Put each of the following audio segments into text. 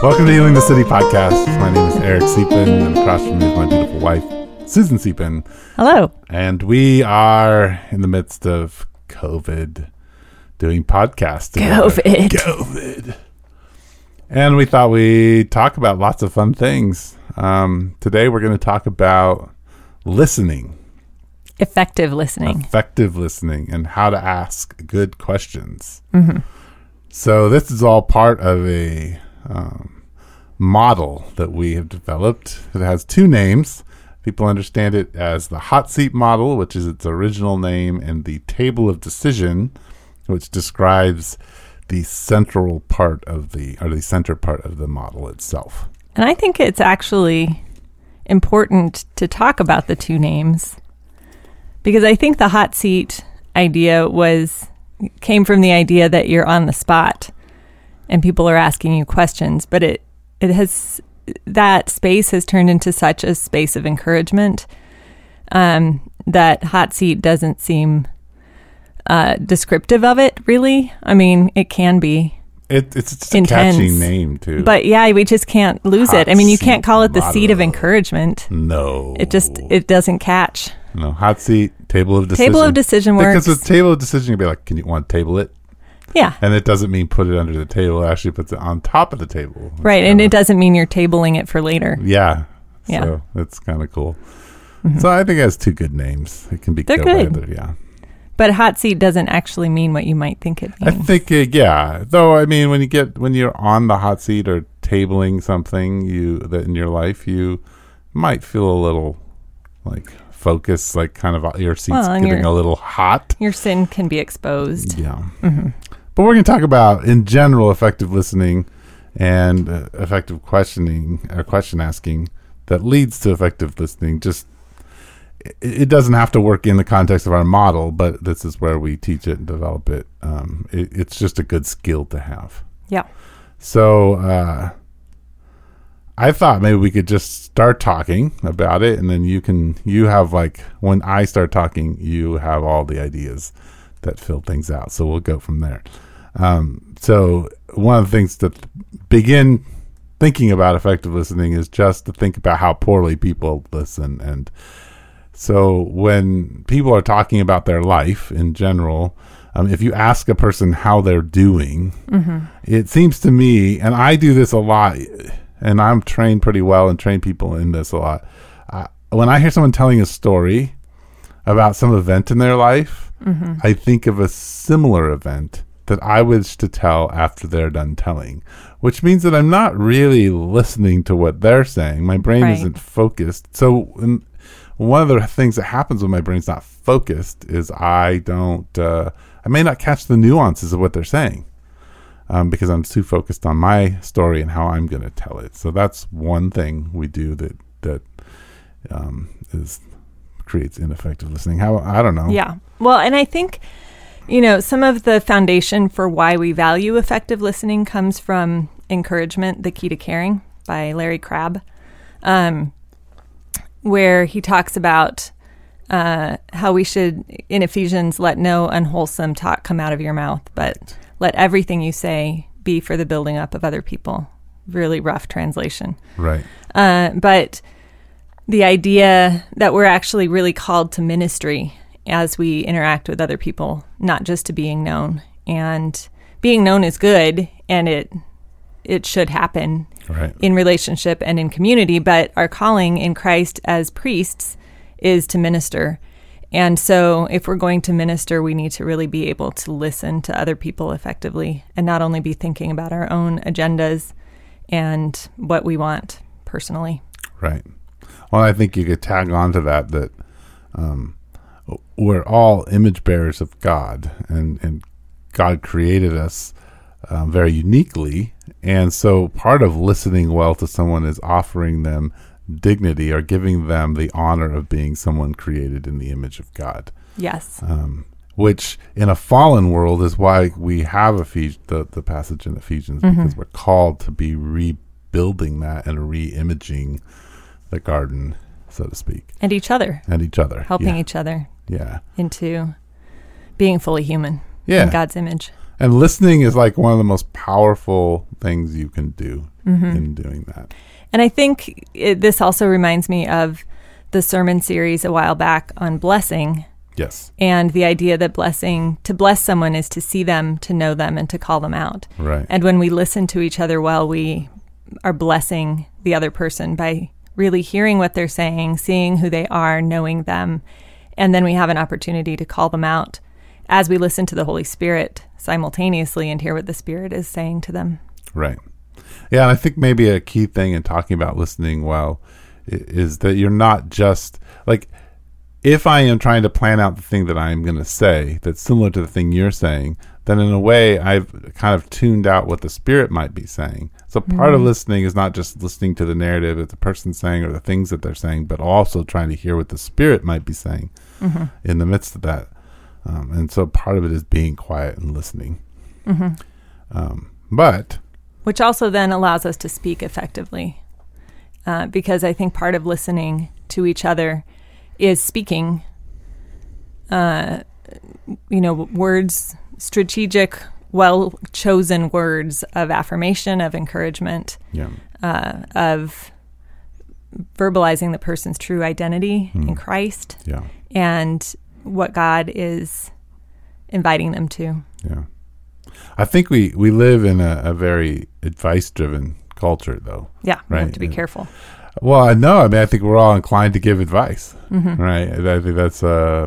Welcome to Healing the City podcast. My name is Eric Siepin, and across from me is my beautiful wife, Susan Siepin. Hello. And we are in the midst of COVID doing podcasts. COVID. COVID. And we thought we'd talk about lots of fun things. Um, today we're going to talk about listening, Effective listening. effective listening, and how to ask good questions. So this is all part of a um, model that we have developed. It has two names. People understand it as the hot seat model, which is its original name, and the table of decision, which describes the central part of the or the center part of the model itself. And I think it's actually important to talk about the two names because I think the hot seat idea was came from the idea that you're on the spot and people are asking you questions, but it it has that space has turned into such a space of encouragement um, that hot seat doesn't seem uh, descriptive of it. Really, I mean, it can be, It, it's just a catchy name too. But yeah, we just can't lose Hot it. I mean, you can't call it the seat of encouragement. no, It just it doesn't catch. no hot seat table of decision. Table of decision Because works. the table of decision, you'd be like, "Can you want to table it?" Yeah. And it doesn't mean put it under the table. It actually puts it on top of the table. It's Right, and kinda- it doesn't mean you're tabling it for later. Yeah. Yeah. Mm-hmm. So that's kind of cool. So I think it has two good names. It can be They're go good. either, yeah. But hot seat doesn't actually mean what you might think it I think uh, yeah. Though I mean, when you get when you're on the hot seat or tabling something you that in your life, you might feel a little like focus, like kind of uh, your seat's Well, getting you're- a little hot. Your sin can be exposed. Yeah. But we're going to talk about, in general, effective listening and uh, effective questioning or question asking that leads to effective listening. Just it, doesn't have to work in the context of our model, but this is where we teach it and develop it. Um, it it's just a good skill to have. Yeah. So uh, I thought maybe we could just start talking about it, and then you can you have like when I start talking, you have all the ideas that fill things out. So we'll go from there. Um, so one of the things to begin thinking about effective listening is just to think about how poorly people listen and so when people are talking about their life in general, um, if you ask a person how they're doing, it seems to me, and I do this a lot, and I'm trained pretty well and train people in this a lot. Uh, when I hear someone telling a story about some event in their life, I think of a similar event that I wish to tell after they're done telling, which means that I'm not really listening to what they're saying. My brain Right. isn't focused. So, one of the things that happens when my brain's not focused is I don't, uh, I may not catch the nuances of what they're saying um, because I'm too focused on my story and how I'm going to tell it. So that's one thing we do that that um, is creates ineffective listening. How I don't know. Yeah. Well, and I think, you know, some of the foundation for why we value effective listening comes from Encouragement, The Key to Caring by Larry Crabb, um, where he talks about uh, how we should, in Ephesians, let no unwholesome talk come out of your mouth, but let everything you say be for the building up of other people. Really rough translation. Right. Uh, but the idea that we're actually really called to ministry as we interact with other people, not just to being known. And being known is good, and it it should happen Right. in relationship and in community. But our calling in Christ as priests is to minister. And so, if we're going to minister, we need to really be able to listen to other people effectively and not only be thinking about our own agendas and what we want personally. Right. Well, I think you could tag on to that that um, we're all image bearers of God, and and God created us um, very uniquely, and so part of listening well to someone is offering them dignity or giving them the honor of being someone created in the image of God. Yes. um, which in a fallen world is why we have Ephes- the, the passage in Ephesians because we're called to be rebuilding that and re-imaging the garden, so to speak, And each other, and each other, helping yeah. each other yeah, into being fully human yeah. in God's image. And listening is like one of the most powerful things you can do Mm-hmm. in doing that. And I think it, this also reminds me of the sermon series a while back on blessing Yes, and the idea that blessing, to bless someone is to see them, to know them, and to call them out. right. And when we listen to each other well, we are blessing the other person by really hearing what they're saying, seeing who they are, knowing them. And then we have an opportunity to call them out as we listen to the Holy Spirit simultaneously and hear what the Spirit is saying to them. Right. Yeah, and I think maybe a key thing in talking about listening well is that you're not just like if I am trying to plan out the thing that I'm going to say that's similar to the thing you're saying, then in a way I've kind of tuned out what the spirit might be saying. So part of mm-hmm. listening is not just listening to the narrative that the person's saying or the things that they're saying, but also trying to hear what the spirit might be saying mm-hmm. in the midst of that. Um, and so part of it is being quiet and listening. Um, but which also then allows us to speak effectively. Uh, because I think part of listening to each other is speaking, uh, you know, words, strategic, well chosen words of affirmation, of encouragement, yeah, uh, of verbalizing the person's true identity in Christ yeah. and what God is inviting them to. Yeah. I think we, we live in a, a very advice driven culture, though. Yeah, we have Right, to be and- careful. Well, I know. I mean, I think we're all inclined to give advice, Mm-hmm. right? And I think that's uh,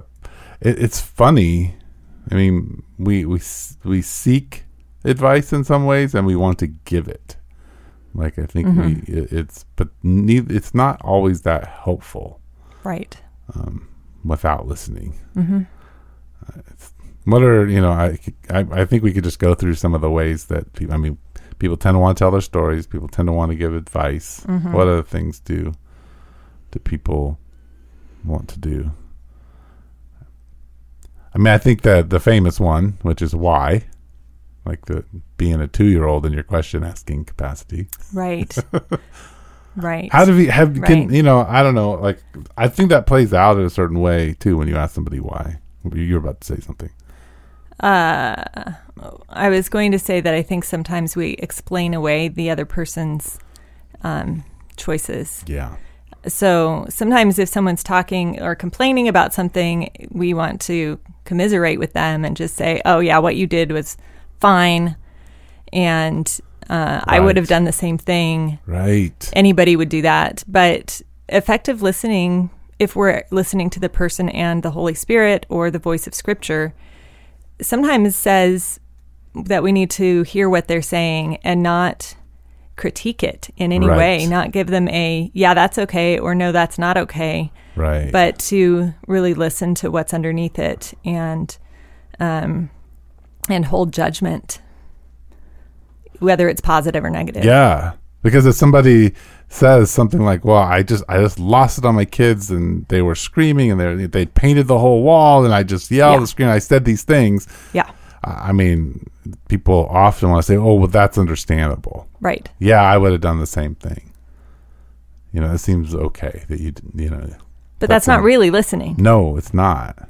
it, it's funny. I mean, we we we seek advice in some ways, and we want to give it. Like I think we Mm-hmm. it, it's, but need, it's not always that helpful Right. Without listening. Mm-hmm. Uh, what are you know? I, I I think we could just go through some of the ways that people. I mean, people tend to want to tell their stories. People tend to want to give advice. Mm-hmm. What other things do do people want to do? I mean, I think that the famous one, which is why, like the being a two-year-old in your question asking capacity. Right. right. How do we have? Can Right. you know? I don't know. Like, I think that plays out in a certain way too when you ask somebody why. You're about to say something. Uh, I was going to say that I think sometimes we explain away the other person's um, choices. Yeah. So sometimes if someone's talking or complaining about something, we want to commiserate with them and just say, "Oh yeah, what you did was fine," and uh, I would have done the same thing. Right. Anybody would do that, but effective listening, if we're listening to the person and the Holy Spirit or the voice of Scripture, sometimes says that we need to hear what they're saying and not critique it in any Right. way, not give them a, yeah, that's okay, or no, that's not okay, Right. but to really listen to what's underneath it and, um, and hold judgment, whether it's positive or negative. yeah, because if somebody says something like, "Well, I just I just lost it on my kids, and they were screaming, and they they painted the whole wall, and I just yelled Yeah. and screamed. I said these things." Yeah, I mean, people often want to say, "Oh, well, that's understandable." right. Yeah, I would have done the same thing. You know, it seems okay that you you know. But That's that's, not really listening. No, it's not.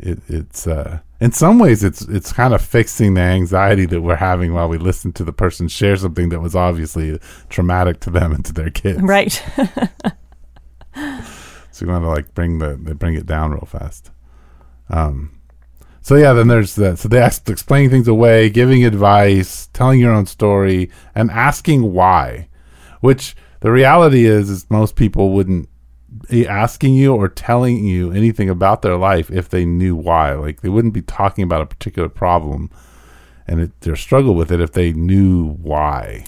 It, it's uh, in some ways it's it's kind of fixing the anxiety that we're having while we listen to the person share something that was obviously traumatic to them and to their kids. Right. So you want to like bring the bring it down real fast. Um, so yeah, then there's that. So they asked explaining things away, giving advice, telling your own story, and asking why. Which the reality is, is most people wouldn't asking you or telling you anything about their life if they knew why. Like they wouldn't be talking about a particular problem and it, their struggle with it if they knew why.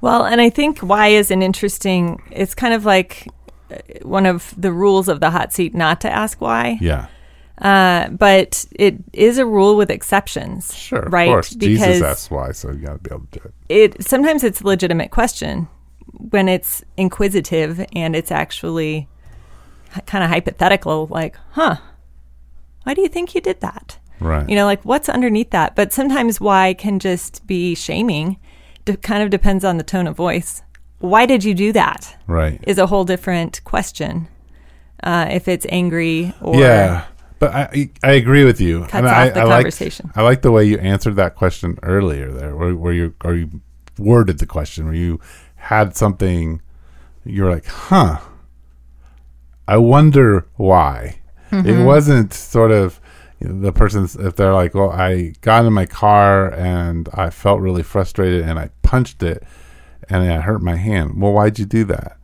Well, and I think why is an interesting, it's kind of like uh, one of the rules of the hot seat not to ask why. Yeah, Uh, but it is a rule with exceptions. sure, Right. of course. Because Jesus asks why, so you got to be able to do it. it sometimes it's a legitimate question when it's inquisitive and it's actually kind of hypothetical, like, huh, why do you think you did that? Right. You know, like what's underneath that? But sometimes why can just be shaming de- kind of depends on the tone of voice. Why did you do that? Right. Is a whole different question. Uh, if it's angry or yeah. But I I agree with you. Cuts I, off the I like- conversation. I like the way you answered that question earlier there, where, where you or you worded the question, where you had something. You're like, huh. I wonder why. Mm-hmm. It wasn't sort of the person's if they're like, well, I got in my car and I felt really frustrated and I punched it and it hurt my hand. Well, why'd you do that?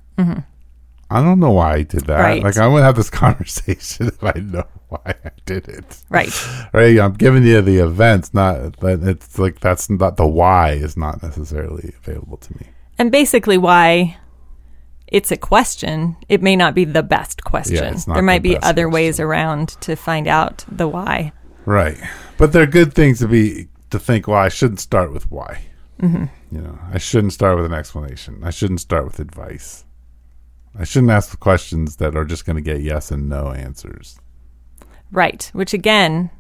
I don't know why I did that. Mm-hmm. Right. Like I wouldn't have this conversation if I know why I did it. right. Right, I'm giving you the events, not but it's like that's not the why is not necessarily available to me. And basically, why it's a question, it may not be the best question. not there might the be other ways around to find out the why. Right, but they're good things to be to think. Well, I shouldn't start with why. Mm-hmm. You know, I shouldn't start with an explanation. I shouldn't start with advice. I shouldn't ask questions that are just going to get yes and no answers. Right. Which again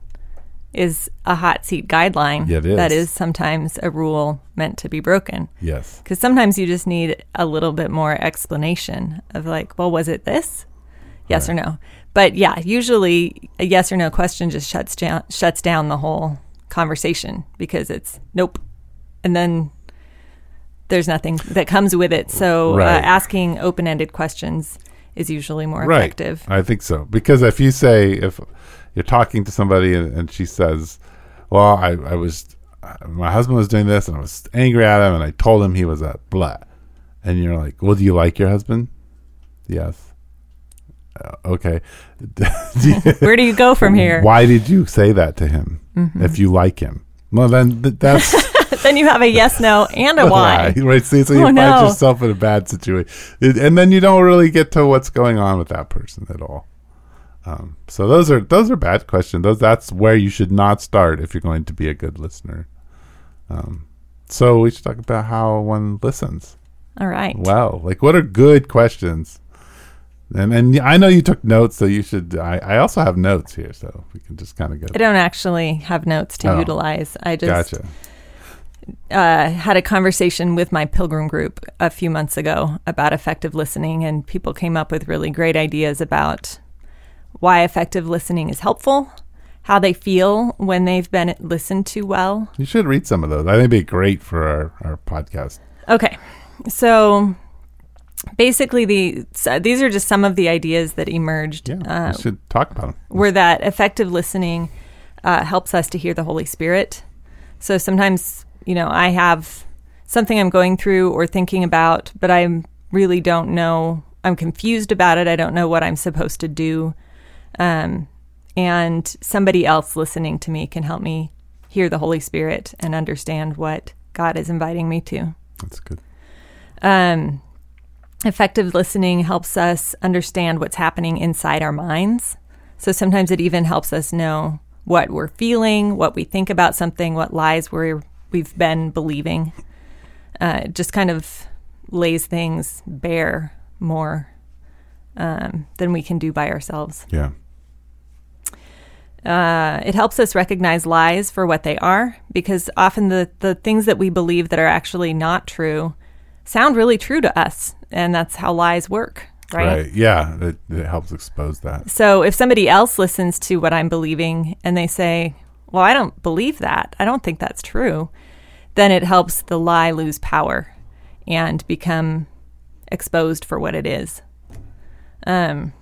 is a hot seat guideline. Yeah, it is. That is sometimes a rule meant to be broken. Yes, Because sometimes you just need a little bit more explanation of like, well, was it this? Yes or no. But yeah, usually a yes or no question just shuts down shuts down the whole conversation because it's nope, and then there's nothing that comes with it. So Right. uh, asking open ended questions is usually more right. effective. I think so because if you say if you're talking to somebody and, and she says, "Well, I, I was my husband was doing this and I was angry at him and I told him he was a blah," and you're like, "Well, do you like your husband?" Yes. Uh, okay. Where do you go from here? Why did you say that to him? If you like him, well, then th- that's then you have a yes, no, and a why. Right. See, so you Oh, find no. yourself in a bad situation, and then you don't really get to what's going on with that person at all. Um, so those are those are bad questions. Those that's where you should not start if you're going to be a good listener. Um, so we should talk about how one listens. All right. Well, like what are good questions? And and I know you took notes, so you should. I, I also have notes here, so we can just kind of go. I don't actually have notes to Oh. utilize. I just Gotcha. uh, had a conversation with my pilgrim group a few months ago about effective listening, and people came up with really great ideas about why effective listening is helpful, how they feel when they've been listened to well. You should read some of those. I think it'd be great for our, our podcast. Okay, so basically, the so these are just some of the ideas that emerged. Yeah, uh, we should talk about them. were that effective listening uh, helps us to hear the Holy Spirit. So sometimes, you know, I have something I'm going through or thinking about, but I really don't know. I'm confused about it. I don't know what I'm supposed to do. Um, and somebody else listening to me can help me hear the Holy Spirit and understand what God is inviting me to. That's good. Um, effective listening helps us understand what's happening inside our minds. So sometimes it even helps us know what we're feeling, what we think about something, what lies we're, we've been believing. Uh, it just kind of lays things bare more um, than we can do by ourselves. Yeah. Uh, it helps us recognize lies for what they are because often the, the things that we believe that are actually not true sound really true to us. And that's how lies work, right? Yeah. It, it helps expose that. So if somebody else listens to what I'm believing and they say, well, I don't believe that, I don't think that's true, then it helps the lie lose power and become exposed for what it is. Um,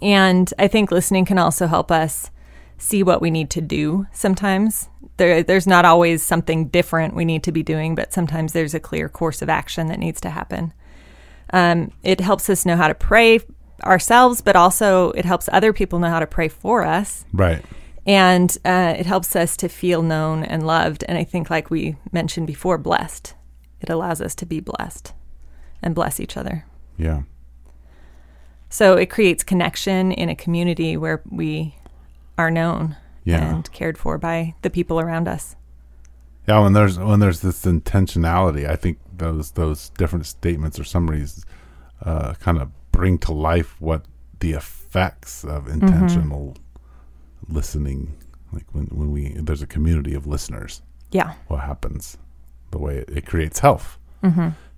and I think listening can also help us see what we need to do sometimes. There, there's not always something different we need to be doing, but sometimes there's a clear course of action that needs to happen. Um, it helps us know how to pray ourselves, but also it helps other people know how to pray for us. Right. And uh, it helps us to feel known and loved. And I think, like we mentioned before, blessed. It allows us to be blessed and bless each other. Yeah. So it creates connection in a community where we are known Yeah. and cared for by the people around us. Yeah, when there's when there's this intentionality, I think those those different statements or summaries uh, kind of bring to life what the effects of intentional listening, like when when we there's a community of listeners, Yeah. what happens the way it, it creates health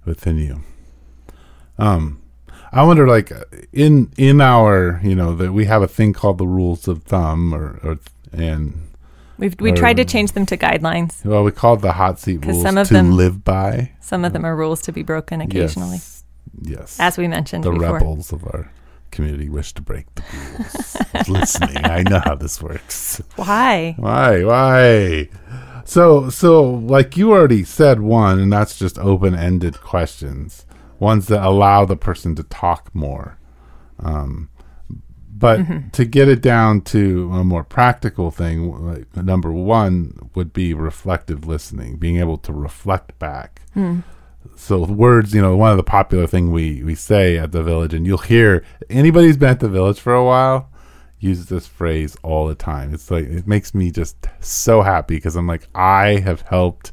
within you. Um, I wonder, like in in our, you know, that we have a thing called the rules of thumb, or, or and We've we Or- tried to change them to guidelines. well, we call it the hot seat rules some of to them- live by. Some of them are rules to be broken occasionally, Yes, yes. as we mentioned the before. rebels of our community wish to break the rules. listening, I know how this works. Why? Why? Why? So, so like you already said one, and that's just open-ended questions, ones that allow the person to talk more. Um, but to get it down to a more practical thing, like, number one would be reflective listening, being able to reflect back. So words, you know, one of the popular thing we we say at the village, and you'll hear anybody who's been at the village for a while use this phrase all the time. It's like it makes me just so happy because I'm like I have helped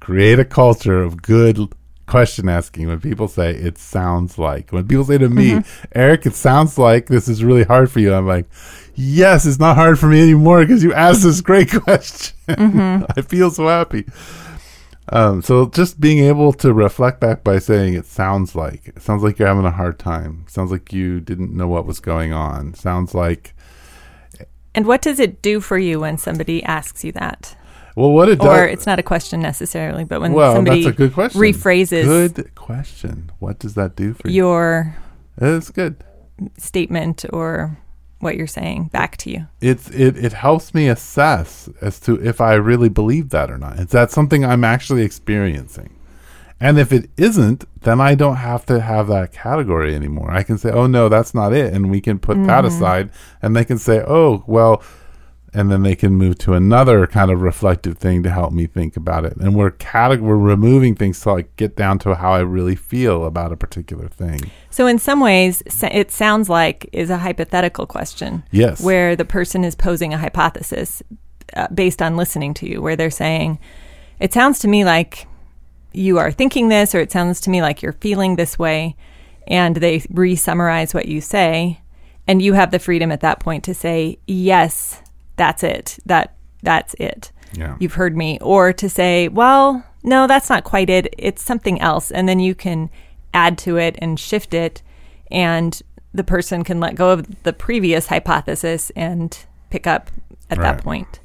create a culture of good question asking. When people say it sounds like, when people say to me, Eric, it sounds like this is really hard for you. I'm like, yes, it's not hard for me anymore because you asked this great question. I feel so happy. Um, so just being able to reflect back by saying it sounds like it sounds like you're having a hard time. Sounds like you didn't know what was going on. Sounds like And what does it do for you when somebody asks you that? Well, what it does. Or it's not a question necessarily, but when well, somebody that's a good question. rephrases Good question. What does that do for your It's good. statement or what you're saying back to you. It's it it helps me assess as to if I really believe that or not. Is that something I'm actually experiencing? And if it isn't, then I don't have to have that category anymore. I can say, "Oh no, that's not it," and we can put that mm-hmm. aside, and they can say, "Oh, well," and then they can move to another kind of reflective thing to help me think about it. And we're we're removing things to like get down to how I really feel about a particular thing. So in some ways, it sounds like is a hypothetical question. Yes. Where the person is posing a hypothesis uh, based on listening to you, where they're saying, "It sounds to me like you are thinking this, or it sounds to me like you're feeling this way," and they re-summarize what you say, and you have the freedom at that point to say, "Yes, that's it. That that's it." Yeah. you've heard me, or to say, well, no, that's not quite it. It's something else. And then you can add to it and shift it, and the person can let go of the previous hypothesis and pick up at Right. that point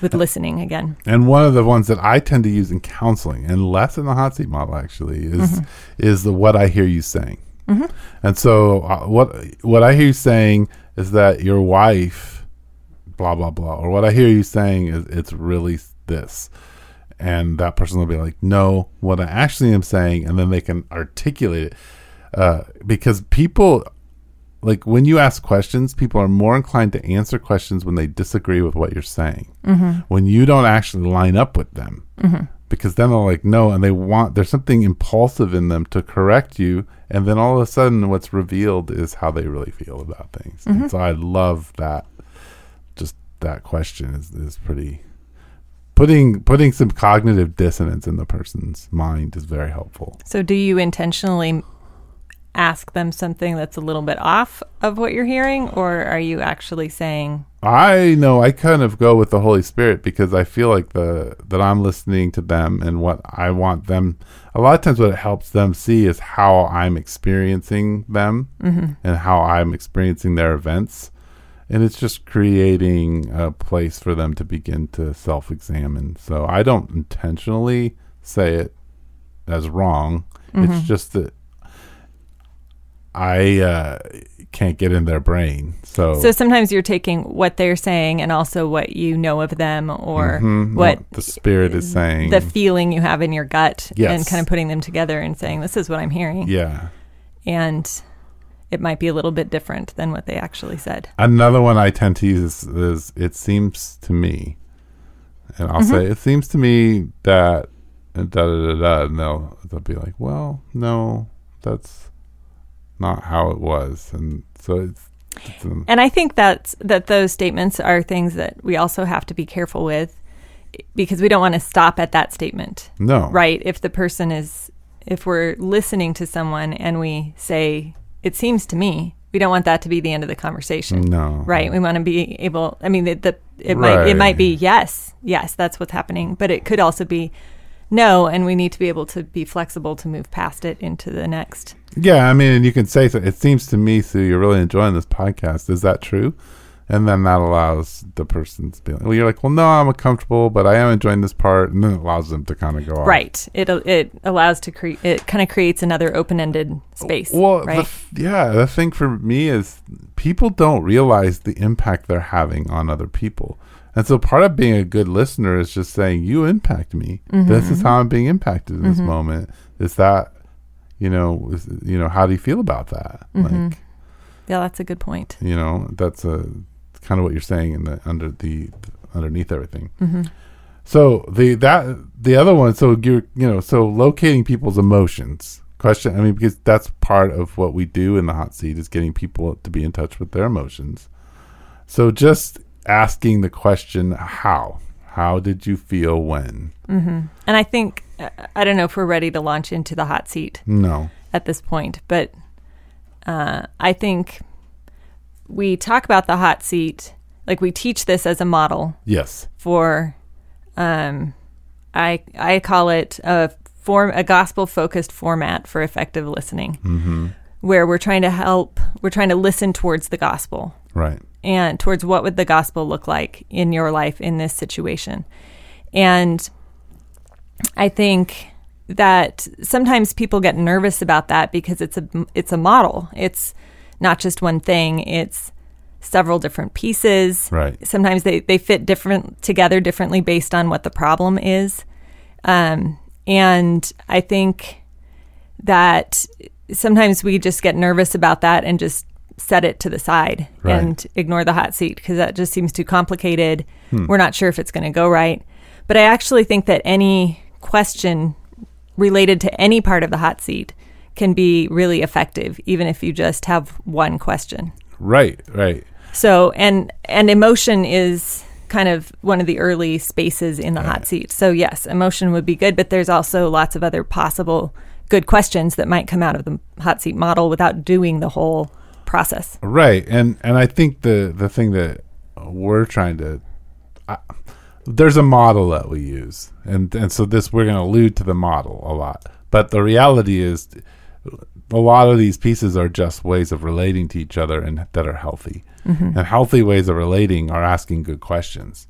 with listening again. And one of the ones that I tend to use in counseling, and less in the hot seat model actually, is is the what I hear you saying. And so uh, what what I hear you saying is that your wife, blah blah blah, or what I hear you saying is it's really this, and that person will be like, no, what I actually am saying, and then they can articulate it, uh, because people like when you ask questions, people are more inclined to answer questions when they disagree with what you're saying. Mm-hmm. When you don't actually line up with them, mm-hmm. because then they're like, no, and they want there's something impulsive in them to correct you, and then all of a sudden, what's revealed is how they really feel about things. Mm-hmm. And so I love that. That question is is pretty. Putting putting some cognitive dissonance in the person's mind is very helpful. So, do you intentionally ask them something that's a little bit off of what you're hearing, or are you actually saying, I know I kind of go with the Holy Spirit because I feel like the that I'm listening to them and what I want them. A lot of times, what it helps them see is how I'm experiencing them mm-hmm. and how I'm experiencing their events, and it's just creating a place for them to begin to self-examine. So I don't intentionally say it as wrong. It's just that I uh, can't get in their brain. So, So sometimes you're taking what they're saying and also what you know of them or Mhm, what the spirit is saying. the feeling you have in your gut and kind of putting them together and saying this is what I'm hearing yeah. and it might be a little bit different than what they actually said. Another one I tend to use is, is it seems to me, and I'll say mm-hmm. it seems to me that and da da da da, and they'll they'll be like, well, no, that's not how it was, and so it's, it's And I think that's that those statements are things that we also have to be careful with because we don't want to stop at that statement. no Right? If the person is if we're listening to someone and we say it seems to me, we don't want that to be the end of the conversation. no Right. We want to be able. I mean, the, the it might it might be yes, yes, that's what's happening, but it could also be no, and we need to be able to be flexible to move past it into the next. Yeah, I mean, you can say so. It seems to me, Sue, you're really enjoying this podcast. Is that true? And then that allows the person to be like, well, you're like, well, no, I'm comfortable, but I am enjoying this part. And then it allows them to kind of go off. Right. It it allows to create. It kind of creates another open ended space. Well, the f- yeah, the thing for me is people don't realize the impact they're having on other people. And so part of being a good listener is just saying, you impact me. This is mm-hmm. how I'm being impacted in this mm-hmm. moment. Is that, you know, is, you know, how do you feel about that? Mm-hmm. Like, yeah, that's a good point. you know, that's a kind of what you're saying in the under the underneath everything. So the that the other one, so you're you know, so locating people's emotions. Question, I mean, because that's part of what we do in the hot seat is getting people to be in touch with their emotions. So just asking the question, how? How did you feel when? And I think I don't know if we're ready to launch into the hot seat No. at this point, but uh, I think we talk about the hot seat like we teach this as a model Yes. for um I I call it a form a gospel focused format for effective listening. Mm-hmm. Where we're trying to help we're trying to listen towards the gospel Right. and towards what would the gospel look like in your life in this situation. And I think that sometimes people get nervous about that because it's a it's a model. It's not just one thing. It's several different pieces. Right. Sometimes they, they fit different together differently based on what the problem is. Um, and I think that sometimes we just get nervous about that and just set it to the side Right. and ignore the hot seat because that just seems too complicated. We're not sure if it's going to go right. But I actually think that any question related to any part of the hot seat can be really effective, even if you just have one question. Right. Right. So and and emotion is kind of one of the early spaces in the hot seat. So yes, emotion would be good, but there's also lots of other possible good questions that might come out of the hot seat model without doing the whole process. Right, and and I think the the thing that we're trying to I, there's a model that we use, and and so this we're going to allude to the model a lot, but the reality is a lot of these pieces are just ways of relating to each other and that are healthy, mm-hmm. and healthy ways of relating are asking good questions,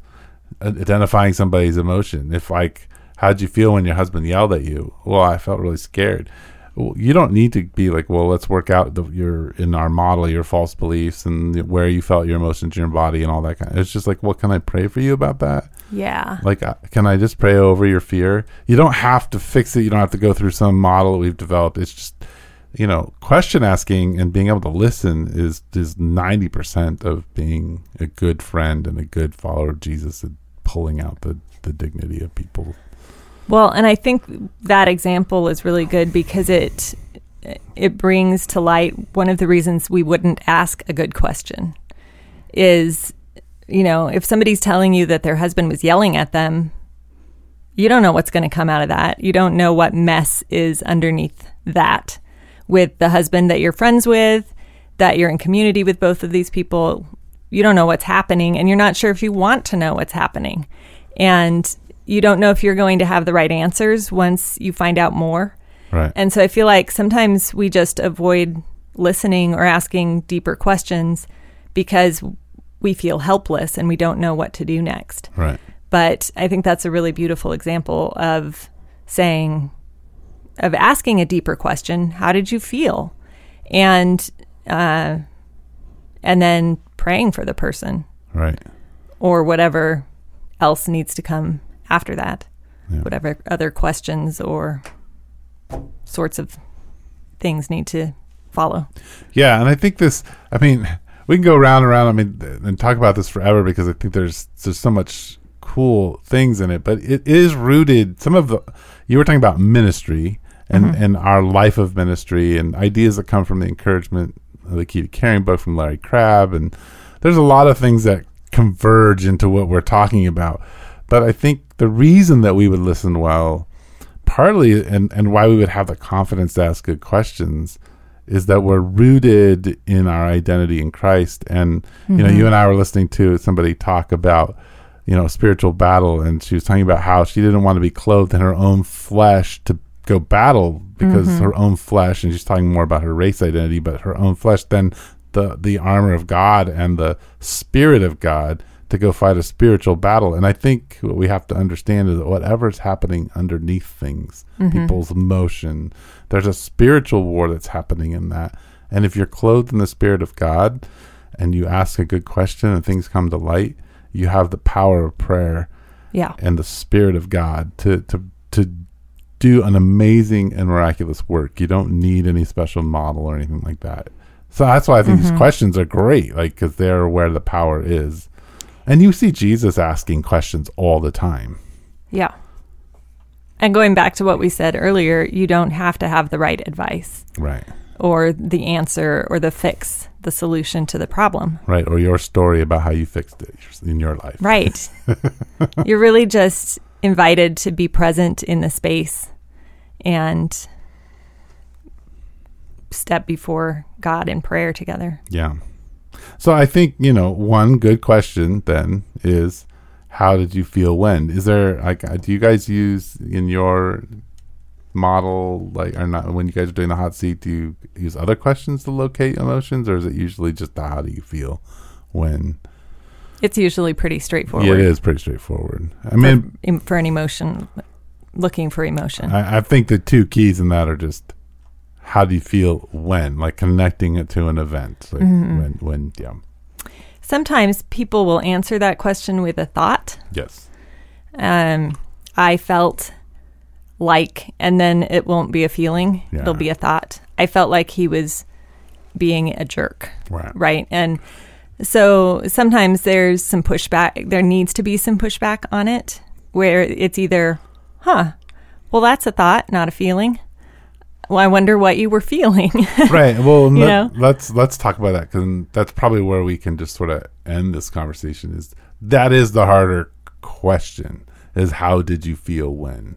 uh, identifying somebody's emotion. If like, how'd you feel when your husband yelled at you? Well, I felt really scared you don't need to be like, well, let's work out the, your in our model your false beliefs and where you felt your emotions in your body and all that kind. Of, it's just like, well, can I pray for you about that? Yeah. Like, uh, can I just pray over your fear? You don't have to fix it. You don't have to go through some model that we've developed. It's just, you know, question asking and being able to listen is is ninety percent of being a good friend and a good follower of Jesus and pulling out the the dignity of people. Well, and I think that example is really good because it it brings to light one of the reasons we wouldn't ask a good question is you know, if somebody's telling you that their husband was yelling at them, you don't know what's going to come out of that. You don't know what mess is underneath that with the husband that you're friends with, that you're in community with both of these people. You don't know what's happening, and you're not sure if you want to know what's happening. And you don't know if you're going to have the right answers once you find out more. Right. And so I feel like sometimes we just avoid listening or asking deeper questions because we feel helpless and we don't know what to do next. right. But I think that's a really beautiful example of saying, of asking a deeper question. How did you feel? And, uh, and then praying for the person Right. or whatever else needs to come after that, Yeah. whatever other questions or sorts of things need to follow. Yeah, and I think this. I mean, we can go around and around. I mean, and talk about this forever because I think there's there's so much cool things in it. But it is rooted. Some of the you were talking about ministry and mm-hmm. and our life of ministry and ideas that come from the encouragement of the key to caring book from Larry Crabb and there's a lot of things that converge into what we're talking about. But I think the reason that we would listen well, partly and, and why we would have the confidence to ask good questions is that we're rooted in our identity in Christ. And you know, you and I were listening to somebody talk about you know, spiritual battle, and she was talking about how she didn't want to be clothed in her own flesh to go battle because Mm-hmm. her own flesh, and she's talking more about her race identity, but her own flesh, then the the armor of God and the spirit of God to go fight a spiritual battle. And I think what we have to understand is that whatever's happening underneath things, mm-hmm. people's emotion, there's a spiritual war that's happening in that. And if you're clothed in the spirit of God and you ask a good question and things come to light, you have the power of prayer Yeah. and the spirit of God to to to do an amazing and miraculous work. You don't need any special model or anything like that. So that's why I think these mm-hmm. questions are great, like because they're where the power is. And you see Jesus asking questions all the time. Yeah. And going back to what we said earlier, you don't have to have the right advice Right. or the answer or the fix, the solution to the problem. Right. Or your story about how you fixed it in your life. Right. You're really just invited to be present in the space and step before God in prayer together. Yeah. So I think, you know, one good question then is how did you feel when? Is there like uh, do you guys use in your model like or not when you guys are doing the hot seat do you use other questions to locate emotions or is it usually just the how do you feel when It's usually pretty straightforward. yeah, it is pretty straightforward. I mean em- for an emotion, looking for emotion. I, I think the two keys in that are just how do you feel when like connecting it to an event like when when yeah Sometimes people will answer that question with a thought. yes Um, I felt like, and then it won't be a feeling, Yeah. it'll be a thought. I felt like he was being a jerk, right right? And so sometimes there's some pushback, there needs to be some pushback on it where it's either, huh, well, that's a thought, not a feeling. Well, I wonder what you were feeling. right. Well, You know? let's let's talk about that because that's probably where we can just sort of end this conversation. Is that is the harder question? Is how did you feel when?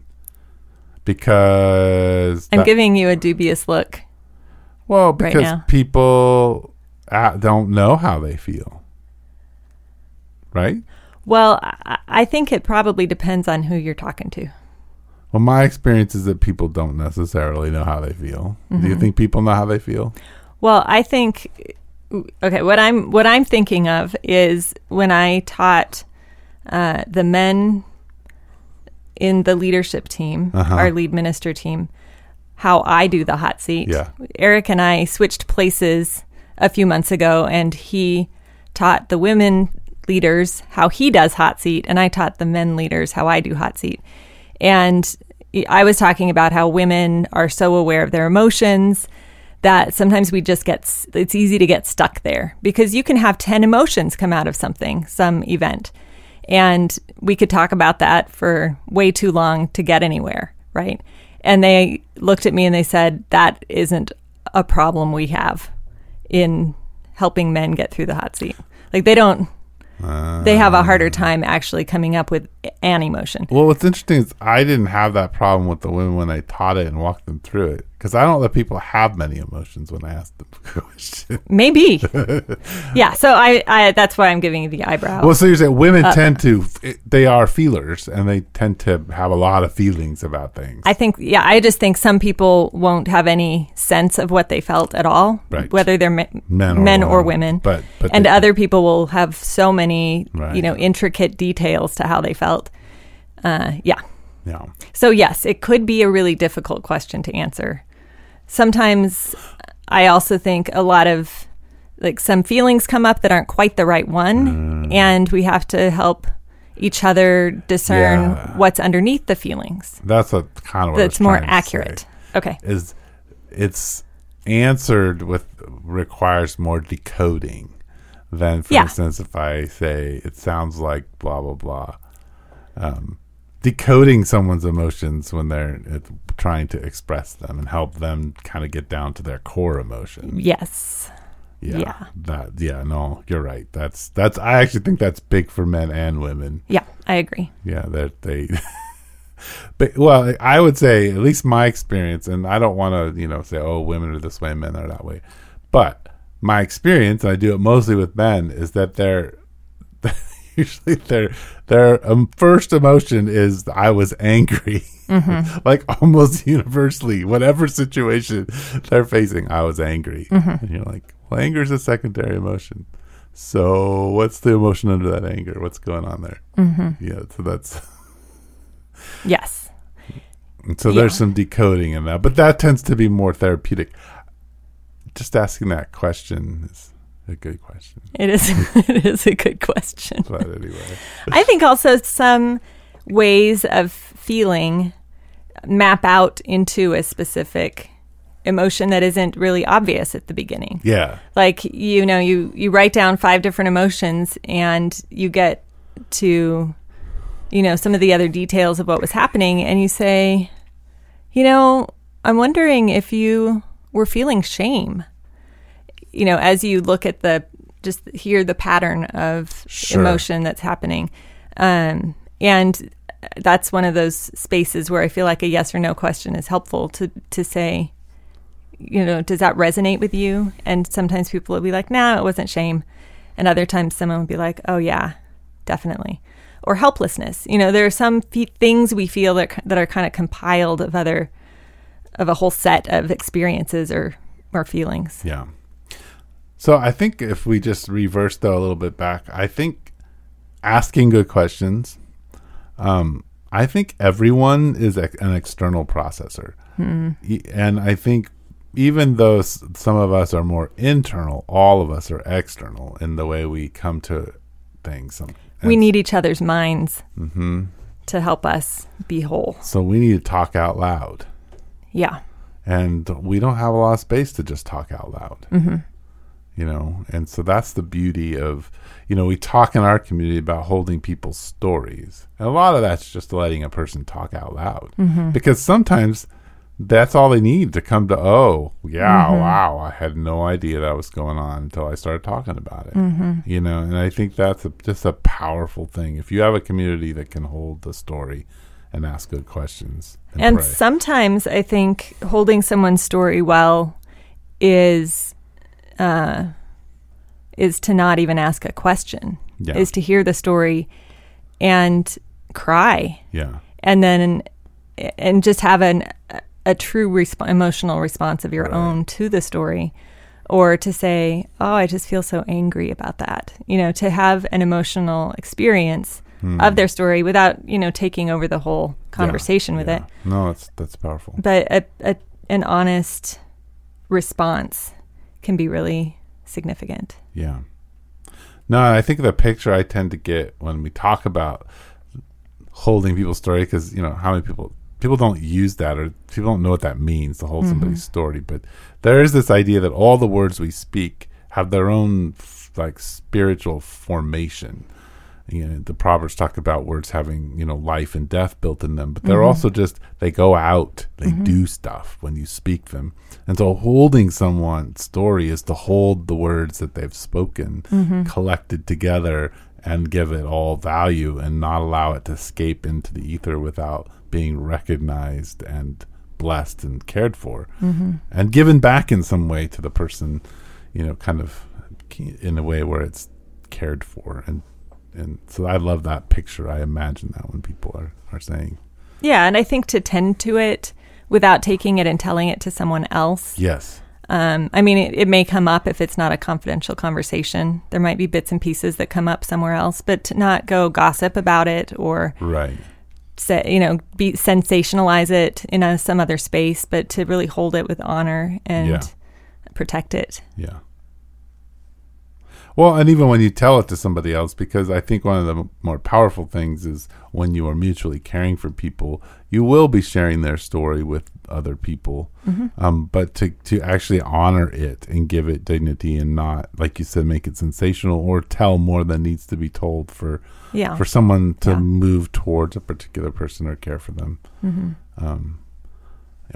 Because I'm that- giving you a dubious look. well because now. people uh, don't know how they feel, right? Well, I, I think it probably depends on who you're talking to. Well, my experience is that people don't necessarily know how they feel. Do Mm-hmm. you think people know how they feel? Well, I think okay, what I'm what I'm thinking of is when I taught uh, the men in the leadership team, Uh-huh. our lead minister team, how I do the hot seat. Yeah. Eric and I switched places a few months ago, and he taught the women leaders how he does hot seat, and I taught the men leaders how I do hot seat. And I was talking about how women are so aware of their emotions that sometimes we just get it's easy to get stuck there because you can have 10 emotions come out of something some event. And we could talk about that for way too long to get anywhere right? And they looked at me and they said that isn't a problem we have in helping men get through the hot seat. Like they don't they have a harder time actually coming up with an emotion. Well, what's interesting is I didn't have that problem with the women when I taught it and walked them through it because I don't let people have many emotions when I ask them a question. maybe yeah so I, I that's why i'm giving you the eyebrow Well, so you're saying women tend to, they are feelers and they tend to have a lot of feelings about things. I think, yeah, I just think some people won't have any sense of what they felt at all, Right. whether they're me- Men or men or women. But- but and other people will have so many, Right. you know, intricate details to how they felt. Uh, yeah. yeah. So yes, it could be a really difficult question to answer. Sometimes I also think a lot of like some feelings come up that aren't quite the right one, Mm. and we have to help each other discern Yeah. what's underneath the feelings That's a kind of that's more accurate. Okay. Is it's answered with requires more decoding than, for Yeah. instance, if I say it sounds like blah blah blah. Um, decoding someone's emotions when they're uh, trying to express them and help them kind of get down to their core emotion. Yes. Yeah, Yeah. that yeah, no, you're right. That's that's I actually think that's big for men and women. Yeah, I agree. Yeah, that they. but well, I would say at least my experience, and I don't want to you know say oh women are this way, men are that way, but my experience, I do it mostly with men, is that they're usually their their um, first emotion is I was angry, mm-hmm. like almost universally, whatever situation they're facing, I was angry, mm-hmm. and you're like, well, anger is a secondary emotion. So what's the emotion under that anger? What's going on there? Mm-hmm. Yeah, so that's Yes. and so there's some decoding in that, but that tends to be more therapeutic. Just asking that question is a good question. It is it is a good question. But anyway, I think also some ways of feeling map out into a specific emotion that isn't really obvious at the beginning. yeah, Like you know, you you write down five different emotions and you get to you know some of the other details of what was happening and you say, you know, I'm wondering if you were feeling shame. You know, as you look at the just hear the pattern of Sure. emotion that's happening. Um, and that's one of those spaces where I feel like a yes or no question is helpful to to say, you know, does that resonate with you? And sometimes people will be like, nah, it wasn't shame. And other times someone will be like, oh, yeah, definitely. Or helplessness. You know, there are some fe- things we feel that, that are kind of compiled of other, of a whole set of experiences or, or feelings. yeah. So I think if we just reverse though a little bit back, I think asking good questions. Um, I think everyone is ex- an external processor, E- and I think even though s- some of us are more internal, all of us are external in the way we come to things. Some- we need each other's minds Mm-hmm. to help us be whole. So we need to talk out loud. Yeah. and we don't have a lot of space to just talk out loud Mm-hmm. You know and so that's the beauty of you know we talk in our community about holding people's stories and a lot of that's just letting a person talk out loud Mm-hmm. because sometimes that's all they need to come to oh yeah Mm-hmm. wow i had no idea that was going on until i started talking about it Mm-hmm. you know and i think that's a, just a powerful thing if you have a community that can hold the story and ask good questions and, And sometimes I think holding someone's story well is uh, is to not even ask a question. Yeah. Is to hear the story and cry, yeah and then and just have an a true resp- emotional response of your Right. own to the story. Or to say, "Oh, I just feel so angry about that." You know, to have an emotional experience Hmm. of their story without, you know, taking over the whole conversation with Yeah. it No, that's that's powerful. but a, a, an honest response can be really significant. Yeah. No, I think the picture I tend to get when we talk about holding people's story, because you know how many people people don't use that or people don't know what that means to hold mm-hmm. somebody's story. But there is this idea that all the words we speak have their own like spiritual formation. You know, the proverbs talk about words having you know life and death built in them, but they're mm-hmm. also just they go out, they mm-hmm. do stuff when you speak them, and so holding someone's story is to hold the words that they've spoken mm-hmm. collected together and give it all value and not allow it to escape into the ether without being recognized and blessed and cared for. And given back in some way to the person, you know, kind of in a way where it's cared for and and so I love that picture. I imagine that when people are, are saying, Yeah, and I think to tend to it without taking it and telling it to someone else. Yes. Um, I mean, it, it may come up if it's not a confidential conversation. There might be bits and pieces that come up somewhere else, but to not go gossip about it or Right. say, you know, be sensationalize it in a, some other space, but to really hold it with honor and Yeah. protect it. Yeah. Well, and even when you tell it to somebody else, because I think one of the more powerful things is when you are mutually caring for people, you will be sharing their story with other people. Um, but to, to actually honor it and give it dignity and not, like you said, make it sensational or tell more than needs to be told for Yeah. for someone to Yeah. move towards a particular person or care for them, um,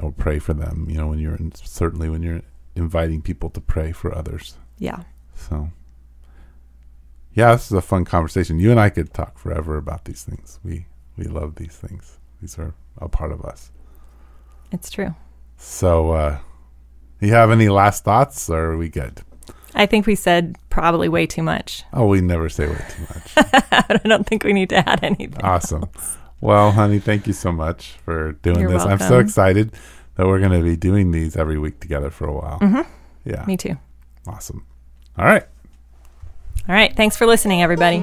or pray for them. You know, when you're in, certainly when you're inviting people to pray for others. yeah. So, yeah, this is a fun conversation. You and I could talk forever about these things. We we love these things. These are a part of us. It's true. So, uh, you have any last thoughts, or are we good? I think we said probably way too much. Oh, we never say way too much. I don't think we need to add anything. awesome. Well, honey, thank you so much for doing You're this. I'm so excited that we're going to be doing these every week together for a while. Mhm. Yeah. Me too. Awesome. All right. All right. Thanks for listening, everybody.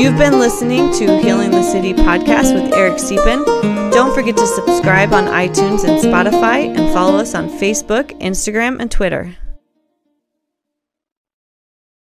You've been listening to Healing the City podcast with Eric Siepen. Don't forget to subscribe on iTunes and Spotify and follow us on Facebook, Instagram, and Twitter.